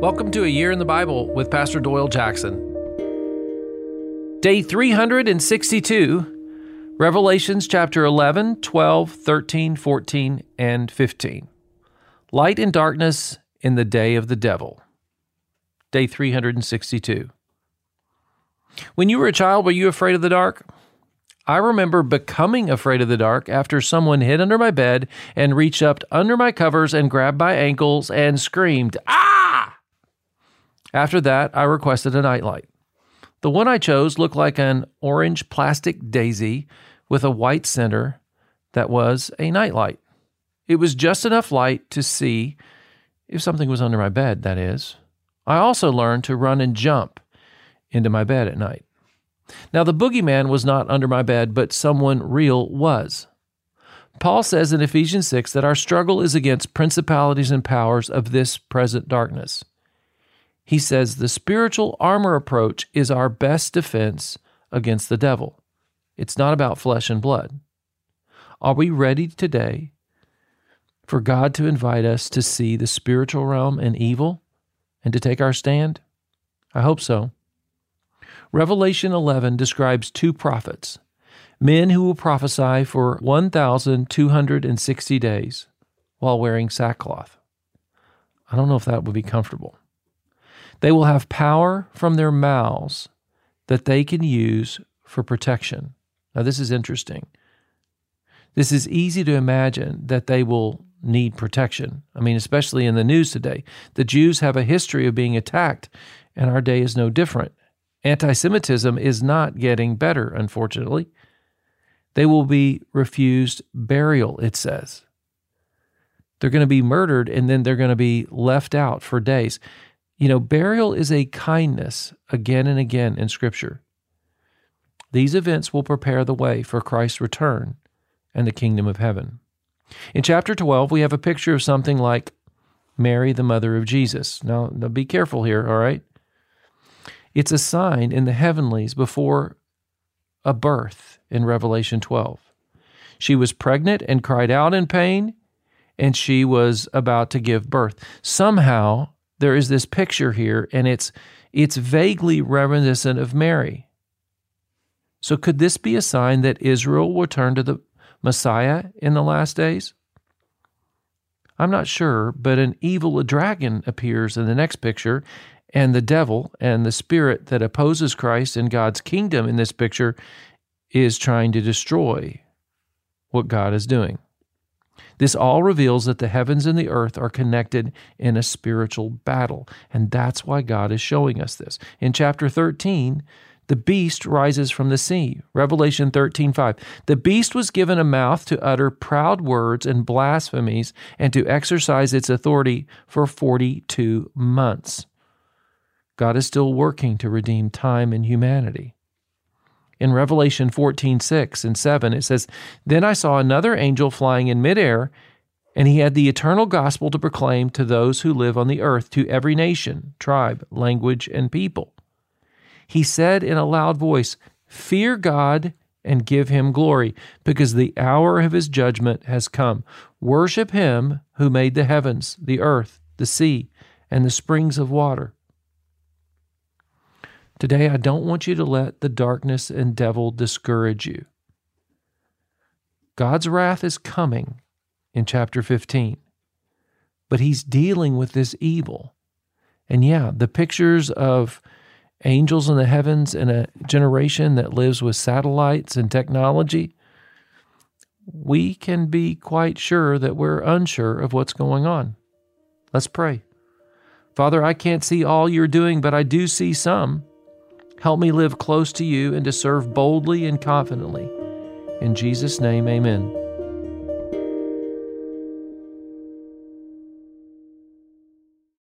Welcome to A Year in the Bible with Pastor Doyle Jackson. Day 362, Revelations chapter 11, 12, 13, 14, and 15. Light and darkness in the day of the devil. Day 362. When you were a child, were you afraid of the dark? I remember becoming afraid of the dark after someone hid under my bed and reached up under my covers and grabbed my ankles and screamed, Ah! After that, I requested a nightlight. The one I chose looked like an orange plastic daisy with a white center that was a nightlight. It was just enough light to see if something was under my bed, that is. I also learned to run and jump into my bed at night. Now, the boogeyman was not under my bed, but someone real was. Paul says in Ephesians 6 that our struggle is against principalities and powers of this present darkness. He says the spiritual armor approach is our best defense against the devil. It's not about flesh and blood. Are we ready today for God to invite us to see the spiritual realm and evil and to take our stand? I hope so. Revelation 11 describes two prophets, men who will prophesy for 1,260 days while wearing sackcloth. I don't know if that would be comfortable. They will have power from their mouths that they can use for protection. Now, this is interesting. This is easy to imagine that they will need protection. I mean, especially in the news today. The Jews have a history of being attacked, and our day is no different. Anti Semitism is not getting better, unfortunately. They will be refused burial, it says. They're going to be murdered and then they're going to be left out for days. You know, burial is a kindness again and again in Scripture. These events will prepare the way for Christ's return and the kingdom of heaven. In chapter 12, we have a picture of something like Mary, the mother of Jesus. Now, now be careful here, all right? It's a sign in the heavenlies before a birth in Revelation 12. She was pregnant and cried out in pain, and she was about to give birth. Somehow, there is this picture here, and it's, it's vaguely reminiscent of Mary. So, could this be a sign that Israel will turn to the Messiah in the last days? I'm not sure, but an evil dragon appears in the next picture, and the devil and the spirit that opposes Christ and God's kingdom in this picture is trying to destroy what God is doing. This all reveals that the heavens and the earth are connected in a spiritual battle, and that's why God is showing us this. In chapter 13, the beast rises from the sea. Revelation 13:5. The beast was given a mouth to utter proud words and blasphemies and to exercise its authority for 42 months. God is still working to redeem time and humanity. In Revelation 14, 6 and 7, it says, Then I saw another angel flying in midair, and he had the eternal gospel to proclaim to those who live on the earth, to every nation, tribe, language, and people. He said in a loud voice, Fear God and give him glory, because the hour of his judgment has come. Worship him who made the heavens, the earth, the sea, and the springs of water. Today, I don't want you to let the darkness and devil discourage you. God's wrath is coming in chapter 15, but he's dealing with this evil. And yeah, the pictures of angels in the heavens and a generation that lives with satellites and technology, we can be quite sure that we're unsure of what's going on. Let's pray. Father, I can't see all you're doing, but I do see some. Help me live close to you and to serve boldly and confidently. In Jesus' name, amen.